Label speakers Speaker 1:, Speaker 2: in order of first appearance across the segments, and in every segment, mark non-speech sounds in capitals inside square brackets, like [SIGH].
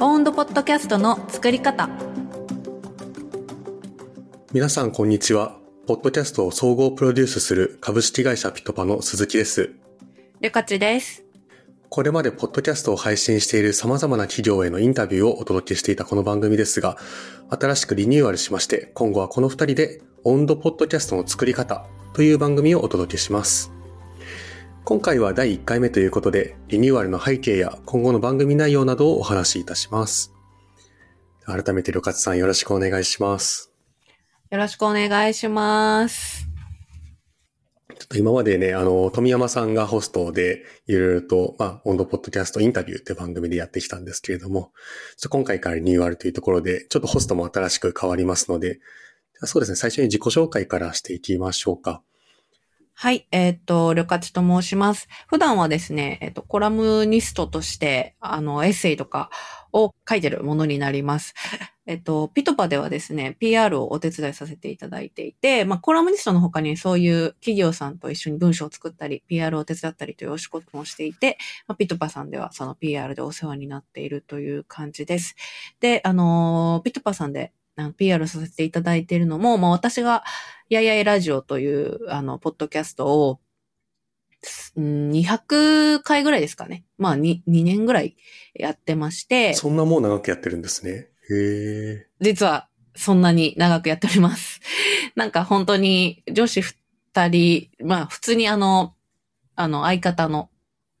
Speaker 1: オウンドポッドキャストの作り方。
Speaker 2: 皆さん、こんにちは。ポッドキャストを総合プロデュースする株式会社ピトパの鈴木です。
Speaker 1: ルカチです。
Speaker 2: これまでポッドキャストを配信している様々な企業へのインタビューをお届けしていたこの番組ですが、新しくリニューアルしまして、今後はこの二人で温度ポッドキャストの作り方という番組をお届けします。今回は第1回目ということで、リニューアルの背景や今後の番組内容などをお話しいたします。改めて、ルカツさんよろしくお願いします。
Speaker 1: よろしくお願いします。
Speaker 2: ちょっと今までね、あの、富山さんがホストで、いろいろと、まあ、温度ポッドキャストインタビューって番組でやってきたんですけれども、ちょっと今回からリニューアルというところで、ちょっとホストも新しく変わりますので、そうですね、最初に自己紹介からしていきましょうか。
Speaker 1: はい、えっ、と、ルカチと申します。普段はですね、えっ、と、コラムニストとして、あの、エッセイとかを書いてるものになります。[LAUGHS] えっと、ピトパではですね、PR をお手伝いさせていただいていて、まあ、コラムニストの他にそういう企業さんと一緒に文章を作ったり、PR を手伝ったりというお仕事もしていて、まあ、ピトパさんではその PR でお世話になっているという感じです。で、あのピトパさんで PR させていただいているのも、まあ、私がややいラジオという、あの、ポッドキャストを、うん200回ぐらいですかね。まあ、2, 2年ぐらいやってまして、
Speaker 2: そんなもう長くやってるんですね。へ
Speaker 1: 実はそんなに長くやっております。[LAUGHS] なんか本当に女子二人、まあ普通にあの、あの相方の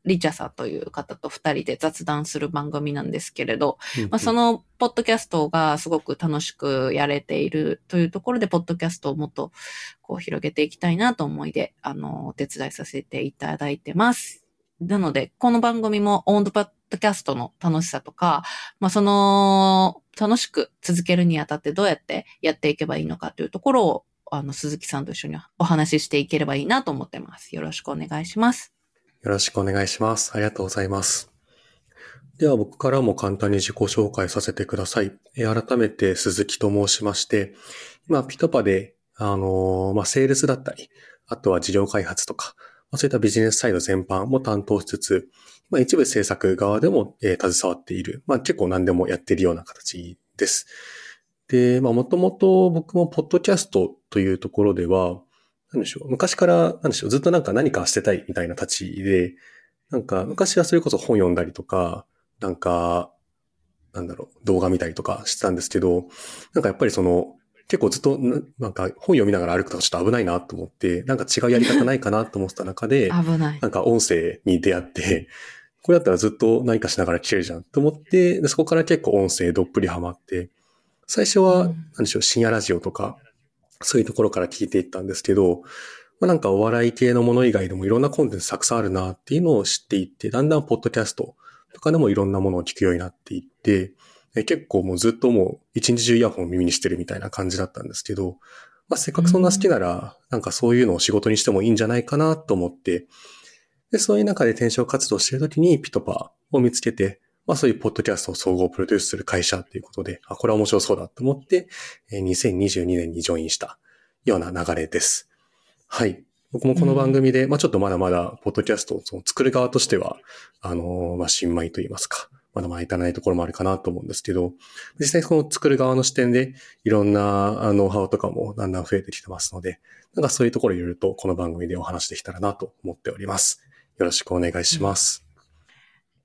Speaker 1: リチャさんという方と二人で雑談する番組なんですけれど、
Speaker 2: ー。
Speaker 1: まあ、そ
Speaker 2: の、
Speaker 1: のポッドキャストがすごく楽しくやれているというところで、ポッドキャストをもっとこう広げていきたいなと思いで、あの、お手伝いさせていただいてます。なので、この番組もオンドポッドキャストの楽しさとか、まあ、その、楽しく続けるにあたってどうやってやっていけばいいのかというところを、あの、鈴木さんと一緒にお話ししていければいいなと思ってます。よろしくお願いします。
Speaker 2: よろしくお願いします。ありがとうございます。では僕からも簡単に自己紹介させてください。え改めて鈴木と申しまして、今ピトパで、あのまあ、セールスだったり、あとは事業開発とか、まあ、そういったビジネスサイド全般も担当しつつ、まあ、一部制作側でも、えー携わっている、まあ、結構何でもやっているような形です。で、まあ、もともと僕もポッドキャストというところでは、なんでしょう。昔から、なんでしょう。ずっとなんか何かしてたいみたいな立ちで、なんか昔はそれこそ本読んだりとか、なんか、なんだろう、動画見たりとかしてたんですけど、なんかやっぱりその、結構ずっとな、なんか本読みながら歩くとかちょっと危ないなと思って、なんか違うやり方ないかなと思ってた中で、[LAUGHS]
Speaker 1: 危ない。
Speaker 2: なんか音声に出会って、これだったらずっと何かしながら聞けるじゃんと思って、でそこから結構音声どっぷりハマって、最初は、
Speaker 1: うん
Speaker 2: なんでしょう、深夜ラジオとか、そういうところから聞いていったんですけど、まあなんかお笑い系のもの以外でもいろんなコンテンツたくさんあるなっていうのを知っていって、だんだんポッドキャストとかでもいろんなものを聞くようになっていって、結構もうずっともう一日中イヤホンを耳にしてるみたいな感じだったんですけど、まあせっかくそんな好きなら、なんかそういうのを仕事にしてもいいんじゃないかなと思って、で、そういう中で転職活動してるときにピトパを見つけて、まあそういうポッドキャストを総合プロデュースする会社っていうことで、あ、これは面白そうだと思って、えー2022年にジョインしたような流れです。はい。僕もこの番組で、まあちょっとまだまだ、ポッドキャストをその作る側としては、あのーまあ新米と言いますか、まだまだ至らないところもあるかなと思うんですけど、実際その作る側の視点で、いろんなあノウハウとかもだんだん増えてきてますので、なんかそういうところをいろいろとこの番組でお話できたらなと思っております。よろしくお願いします。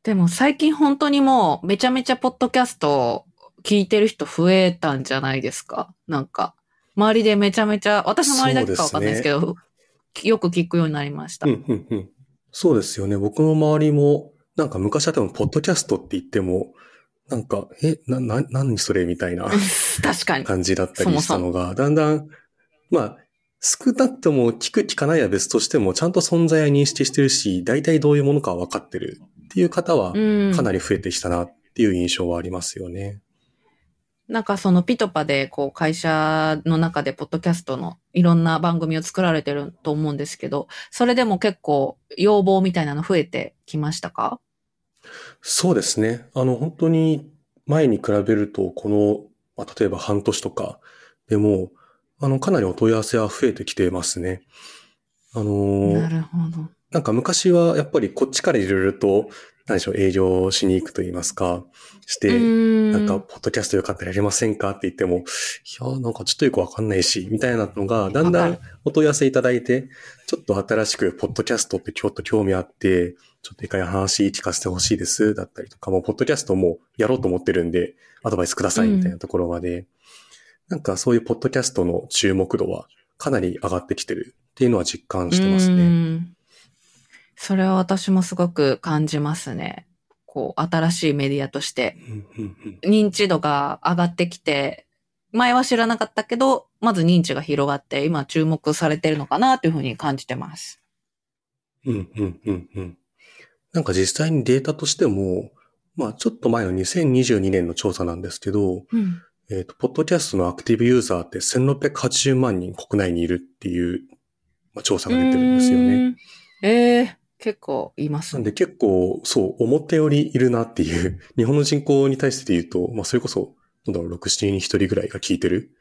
Speaker 1: でも最近本当にもうめちゃめちゃポッドキャスト聞いてる人増えたんじゃないですか？なんか、周りでめちゃめちゃ、私の周りだけかわかんないですけど、よく聞くようになりました。
Speaker 2: うん、うん、うん。そうですよね。僕の周りも、なんか昔は多分、ポッドキャストって言っても、なんか、え、な、な、何それみたいな
Speaker 1: 確かに。
Speaker 2: 感じだったりしたのが、だんだん、まあ、少なくとも聞く聞かないは別としても、ちゃんと存在は認識してるし、大体どういうものかは分かってるっていう方は、
Speaker 1: うん。
Speaker 2: かなり増えてきたなっていう印象はありますよね。
Speaker 1: なんかそのピトパでこう会社の中でポッドキャストのいろんな番組を作られてると思うんですけど、それでも結構要望みたいなの増えてきましたか？
Speaker 2: そうですね。あの、本当に前に比べると、この、まあ、例えば半年とかでも、あの、かなりお問い合わせは増えてきてますね。あのー
Speaker 1: なるほど。
Speaker 2: なんか昔はやっぱりこっちからいろいろと、何でしょう、営業しに行くと言いますか、して、
Speaker 1: な
Speaker 2: なんか、、ポッドキャストよかったらやりませんかって言っても、いや、なんかちょっとよくわかんないし、みたいなのが、だんだんお問い合わせいただいて、ちょっと新しく、ポッドキャストってちょっと興味あって、ちょっと一回話聞かせてほしいです、だったりとか、もう、ポッドキャストもやろうと思ってるんで、アドバイスください、みたいなところまで、なんかそういうポッドキャストの注目度はかなり上がってきてるっていうのは実感してます
Speaker 1: う
Speaker 2: ね。
Speaker 1: んそれは私もすごく感じますね。こう、新しいメディアとして認知度が上がってきて、前は知らなかったけど、まず認知が広がって、今注目されてるのかなというふうに感じてます。
Speaker 2: うんうんうんうん。なんか実際にデータとしても、まあちょっと前の2022年の調査なんですけど、
Speaker 1: うん。
Speaker 2: えっ、と、ポッドキャストのアクティブユーザーって1680万人国内にいるっていう、まあ、調査が出てるんですよね。
Speaker 1: ええ結構いますね。
Speaker 2: なんで結構、そう、思ったよりいるなっていう、[LAUGHS] 日本の人口に対して言うと、まあそれこそ、なんだろう、6、7人に1人ぐらいが聞いてる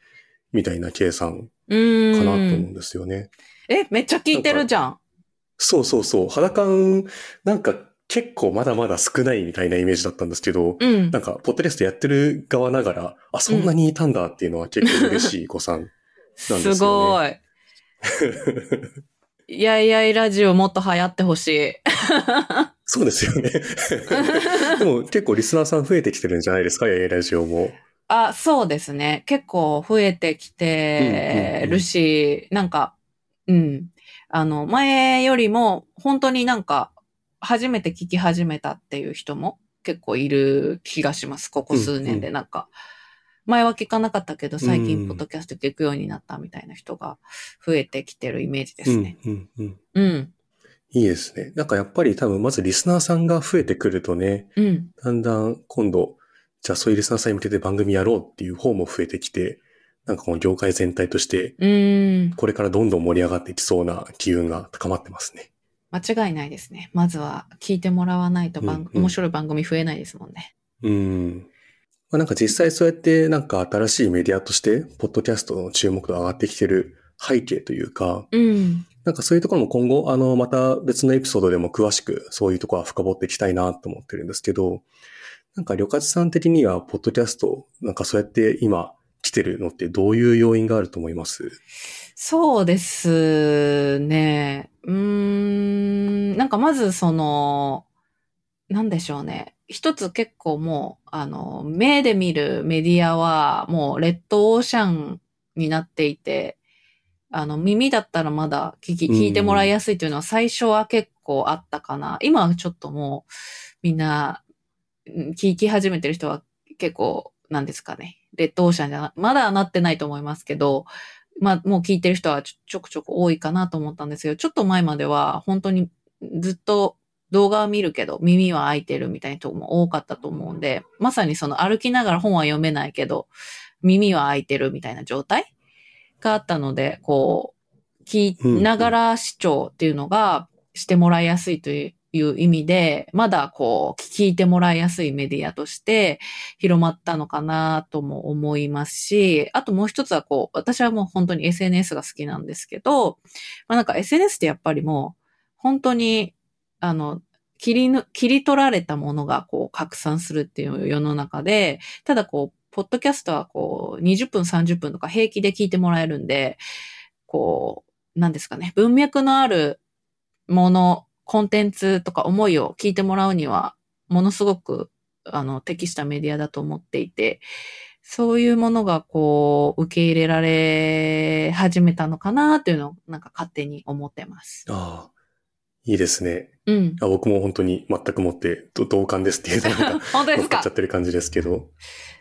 Speaker 2: みたいな計算。かなと思うんですよね。
Speaker 1: え、めっちゃ聞いてるじゃん。
Speaker 2: そうそうそう。肌感、なんか結構まだまだ少ないみたいなイメージだったんですけど、
Speaker 1: うん
Speaker 2: な。んか、ポッドキャストやってる側ながら、あ、そんなにいたんだっていうのは結構嬉しい誤算。なんですよね
Speaker 1: すごい。い [LAUGHS] やいやいラジオもっと流行ってほしい。
Speaker 2: そうですよね。[LAUGHS] でも結構リスナーさん増えてきてるんじゃないですか、ややラジオも。
Speaker 1: あ、そうですね。結構増えてきてるし、なんか、うん。あの、前よりも、本当になんか、初めて聞き始めたっていう人も結構いる気がします。ここ数年でなんか。前は聞かなかったけど、最
Speaker 2: うん
Speaker 1: 近ポッドキャスト聞くようになったみたいな人が増えてきてるイメージで
Speaker 2: うん
Speaker 1: すね。
Speaker 2: うんうん。
Speaker 1: うん。
Speaker 2: いいですね。なんかやっぱり多分まずリスナーさんが増えてくるとね、
Speaker 1: うん。
Speaker 2: だんだん今度、じゃあそういうリスナーさんに向けて番組やろうっていう方も増えてきて、なんかこの業界全体として、
Speaker 1: うん。
Speaker 2: これからどんどん盛り上がっていきそうな機運が高まってますね。
Speaker 1: 間違いないですね。まずは聞いてもらわないと番、
Speaker 2: うんうん
Speaker 1: 面白い番組増えないですもんね。
Speaker 2: うん。まあ、なんか実際そうやってなんか新しいメディアとして、ポッドキャストの注目度上がってきてる背景というか、
Speaker 1: うん。
Speaker 2: なんかそういうところも今後、あの、また別のエピソードでも詳しくそういうところは深掘っていきたいなと思ってるんですけど、なんか旅客さん的には、ポッドキャスト、なんかそうやって今来てるのってどういう要因があると思います？
Speaker 1: そうですね。うーん。なんかまずその、なんでしょうね。一つ結構もう、あの、目で見るメディアはもうレッドオーシャンになっていて、あの、耳だったらまだ聞き、
Speaker 2: うん
Speaker 1: 聞いてもらいやすいというのは最初は結構あったかな。今はちょっともう、みんな、うん聞き始めてる人は結構、なんですかね。レッドオーシャンじゃな、まだなってないと思いますけど、まあ、もう聞いてる人はちょちょくちょく多いかなと思ったんですけど、ちょっと前までは本当にずっと動画は見るけど耳は開いてるみたいな人も多かったと思うんで、まさにその歩きながら本は読めないけど、耳は開いてるみたいな状態があったので、こう、聞きながら視聴っていうのがしてもらいやすいといういう意味で、まだこう、聞いてもらいやすいメディアとして広まったのかなとも思いますし、あともう一つはこう、私はもう本当に SNS が好きなんですけど、まあなんか SNS ってやっぱりもう、本当に、あの、切りぬ、切り取られたものがこう拡散するっていう世の中で、ただこう、ポッドキャストはこう、20分30分とか平気で聞いてもらえるんで、こう、なんですかね、文脈のあるもの、コンテンツとか思いを聞いてもらうには、ものすごく、あの、適したメディアだと思っていて、そういうものがこう、受け入れられ始めたのかなっていうのを、なんか勝手に思ってます。
Speaker 2: ああ、いいですね。
Speaker 1: うん。
Speaker 2: あ僕も本当に全くもってど同感ですっていうとなんか [LAUGHS]
Speaker 1: 本当ですか？
Speaker 2: 乗っちゃってる感じですけど、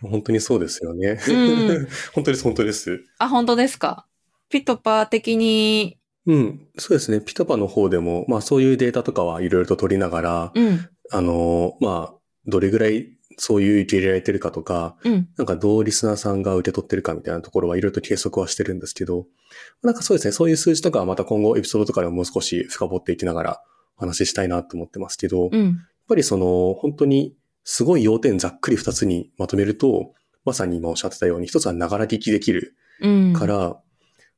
Speaker 2: 本当にそうですよね。
Speaker 1: うん [LAUGHS]
Speaker 2: 本当です、本当です。
Speaker 1: あ、本当ですか？ピトパー的に、
Speaker 2: うん、そうですね。ピトパの方でも、まあそういうデータとかはいろいろと取りながら、
Speaker 1: うん、
Speaker 2: あの、まあ、どれぐらいそういう受け入れられてるかとか、
Speaker 1: うん、
Speaker 2: なんかどうリスナーさんが受け取ってるかみたいなところはいろいろと計測はしてるんですけど、なんかそうですね、そういう数字とかはまた今後エピソードとかでももう少し深掘っていきながらお話ししたいなと思ってますけど、やっ
Speaker 1: うん、
Speaker 2: ぱりその本当にすごい要点ざっくり二つにまとめると、まさに今おっしゃってたように一つはながら聞きできる
Speaker 1: うん。
Speaker 2: から、やっ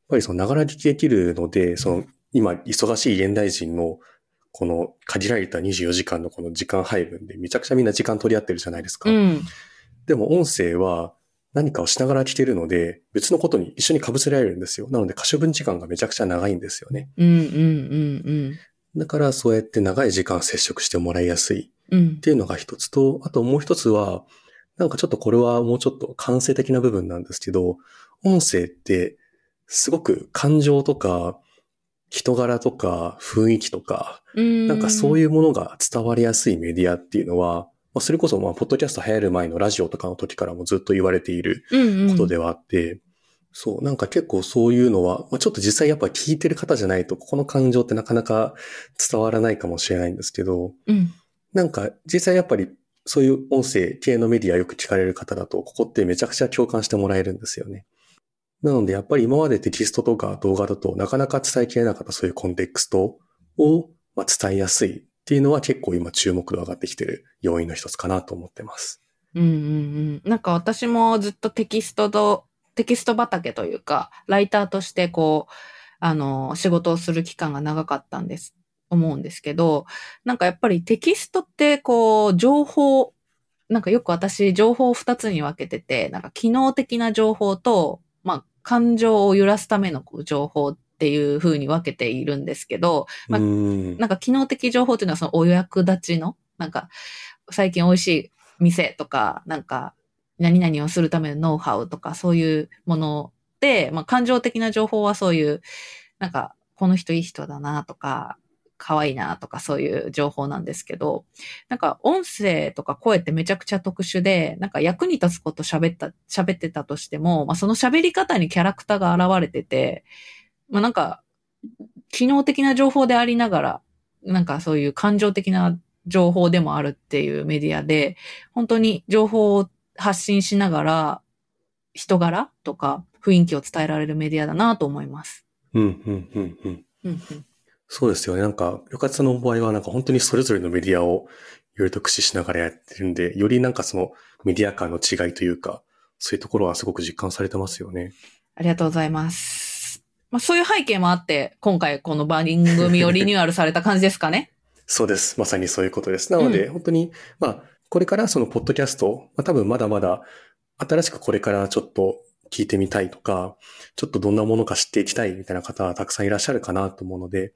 Speaker 2: ぱりそのながら聞きできるので、その今忙しい現代人のこの限られた24時間のこの時間配分でめちゃくちゃみんな時間取り合ってるじゃないですか。
Speaker 1: うん。
Speaker 2: でも音声は何かをしながら聞けるので、別のことに一緒に被せられるんですよ。なので可処分時間がめちゃくちゃ長いんですよね。
Speaker 1: うんうんうん
Speaker 2: だからそうやって長い時間接触してもらいやすい
Speaker 1: うん。うん
Speaker 2: っ。ていうのが一つと、あともう一つは、なんかちょっとこれはもうちょっと感性的な部分なんですけど、音声ってすごく感情とか人柄とか雰囲気とか、なんかそう
Speaker 1: い
Speaker 2: いうものが伝わりやすいメディアっていうのは、まあ、それこそまあ、ポッドキャスト流行る前のラジオとかの時からもずっと言われている
Speaker 1: うん
Speaker 2: ことではあって、そう、なんか結構そういうのは、まあ、ちょっと実際やっぱ聞いてる方じゃないと、ここの感情ってなかなか伝わらないかもしれないんですけど、
Speaker 1: うん。
Speaker 2: なんか実際やっぱりそういう音声系のメディアよく聞かれる方だと、ここってめちゃくちゃ共感してもらえるんですよね。なのでやっぱり今までテキストとか動画だとなかなか伝えきれなかったそういうコンテクストをま伝えやすいっていうのは結構今注目度上がってきてる要因の一つかなと思ってます。
Speaker 1: うんうんうん。なんか私もずっとテキストと、テキスト畑というか、ライターとしてこう、あの、仕事をする期間が長かったんです、思うんですけど、なんかやっぱりテキストってこう、情報、なんかよく私、情報を二つに分けてて、なんか機能的な情報と、まあ、感情を揺らすためのこう情報っていう風に分けているんですけど、まあ。なんか機能的情報っていうのはそのお役立ちの、なんか最近美味しい店とか、なんか何々をするためのノウハウとかそういうもので、まあ感情的な情報はそういう、なんかこの人いい人だなとか、可愛いなとかそういう情報なんですけど、なんか音声とか声ってめちゃくちゃ特殊で、なんか役に立つこと喋った、喋ってたとしても、まあその喋り方にキャラクターが現れてて、まあなんか、機能的な情報でありながら、なんかそういう感情的な情報でもあるっていうメディアで、本当に情報を発信しながら、人柄とか雰囲気を伝えられるメディアだなと思います。
Speaker 2: うん、うん、うん、うん。
Speaker 1: うんうん
Speaker 2: そうですよね。なんか、よかつさんの場合はなんか本当にそれぞれのメディアをいろいろと駆使しながらやってるんで、よりなんかそのメディア間の違いというか、そういうところはすごく実感されてますよね。
Speaker 1: ありがとうございます。まあそういう背景もあって、今回この番組をリニューアルされた感じですかね。[LAUGHS]
Speaker 2: そうです。まさにそういうことです。なので、
Speaker 1: う
Speaker 2: 本当に、まあ、これからそのポッドキャスト、まあ多分まだまだ新しくこれからちょっと聞いてみたいとか、ちょっとどんなものか知っていきたいみたいな方はたくさんいらっしゃるかなと思うので、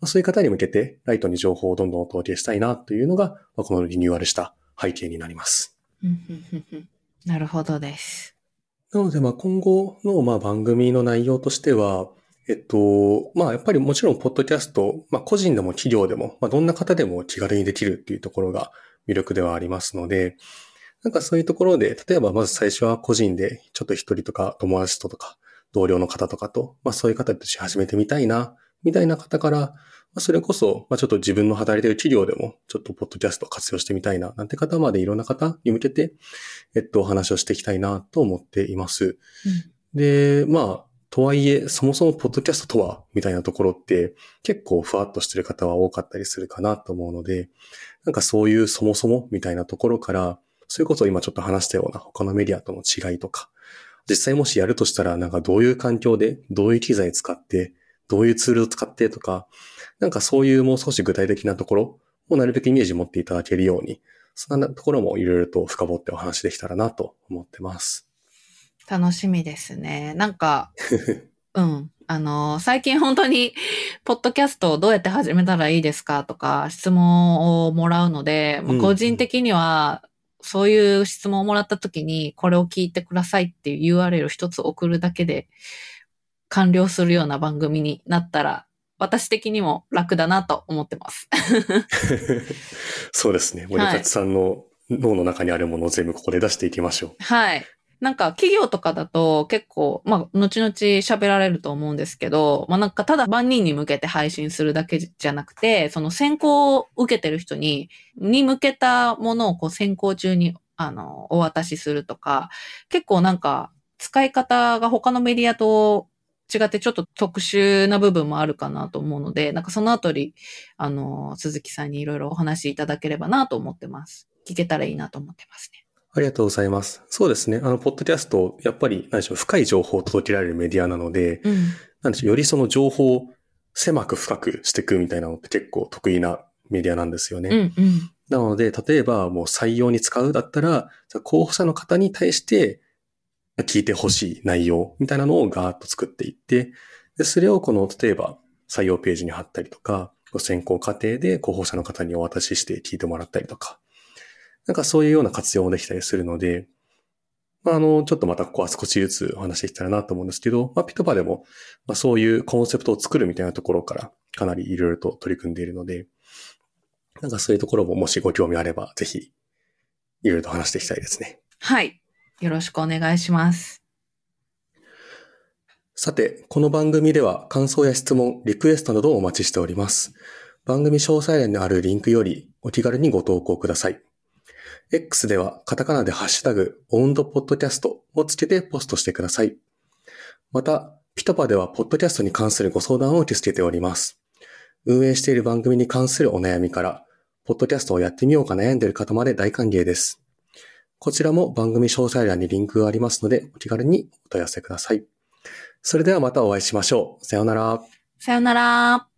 Speaker 2: まあ、そういう方に向けてライトに情報をどんどんお届けしたいなというのが、まあ、このリニューアルした背景になります。
Speaker 1: なるほどです。
Speaker 2: なので、まあ、今後の、まあ、番組の内容としては、えっと、まあ、やっぱりもちろん、ポッドキャスト、まあ、個人でも企業でも、まあ、どんな方でも気軽にできるっていうところが魅力ではありますので、なんかそういうところで、例えばまず最初は個人で、ちょっと一人とか友達ととか、同僚の方とかと、まあ、そういう方として始めてみたいな、みたいな方から、まあ、それこそ、まあ、ちょっと自分の働いている企業でも、ちょっとポッドキャストを活用してみたいな、なんて方までいろんな方に向けて、えっと、お話をしていきたいなと思っています。で、まあ、とはいえ、そもそもポッドキャストとは、みたいなところって、結構ふわっとしてる方は多かったりするかなと思うので、なんかそういうそもそもみたいなところから、それこそ今ちょっと話したような他のメディアとの違いとか、実際もしやるとしたら、なんかどういう環境で、どういう機材使って、どういうツールを使ってとか、なんかそういうもう少し具体的なところをなるべくイメージ持っていただけるように、そんなところもいろいろと深掘ってお話できたらなと思ってます。
Speaker 1: 楽しみですね。なんか、[LAUGHS] うん。あの、最近本当に、ポッドキャストをどうやって始めたらいいですかとか、質問をもらうので、まあ
Speaker 2: うん
Speaker 1: 個人的には、そういう質問をもらった時に、これを聞いてくださいっていう URL 一つ送るだけで、完了するような番組になったら、私的にも楽だなと思ってます。[LAUGHS]
Speaker 2: そうですね。森勝さんの脳の中にあるものを全部ここで出していきましょう。
Speaker 1: はい。なんか企業とかだと結構、まあ、後々喋られると思うんですけど、まあなんかただ万人に向けて配信するだけじゃなくて、その先行を受けてる人に、に向けたものをこう先行中に、あの、お渡しするとか、結構なんか使い方が他のメディアと違ってちょっと特殊な部分もあるかなと思うので、なんかそのあたり、あの、鈴木さんにいろいろお話しいただければなと思ってます。聞けたらいいなと思ってますね。
Speaker 2: ありがとうございます。そうですね。あの、ポッドキャスト、やっぱり、何でしょう、深い情報を届けられるメディアなので、
Speaker 1: うん。
Speaker 2: なんでしょう、よりその情報狭く深くしていくみたいなのって結構得意なメディアなんですよね。
Speaker 1: うんうん。
Speaker 2: なので、例えばもう採用に使うだったら、候補者の方に対して聞いてほしい内容みたいなのをガーッと作っていって、で、それをこの、例えば採用ページに貼ったりとか、選考過程で候補者の方にお渡しして聞いてもらったりとか、なんかそういうような活用もできたりするので、まあ、あの、ちょっとまたここは少しずつお話していきたいなと思うんですけど、まあ、ピトパでも、まあ、そういうコンセプトを作るみたいなところからかなりいろいろと取り組んでいるので、なんかそういうところももしご興味あれば、ぜひ、いろいろと話していきたいですね。
Speaker 1: はい。よろしくお願いします。
Speaker 2: さて、この番組では感想や質問、リクエストなどをお待ちしております。番組詳細欄にあるリンクよりお気軽にご投稿ください。X ではカタカナでハッシュタグ、オウンドポッドキャストをつけてポストしてください。また、ピトパではポッドキャストに関するご相談を受け付けております。運営している番組に関するお悩みから、ポッドキャストをやってみようか悩んでいる方まで大歓迎です。こちらも番組詳細欄にリンクがありますので、お気軽にお問い合わせください。それではまたお会いしましょう。さようなら。
Speaker 1: さよなら。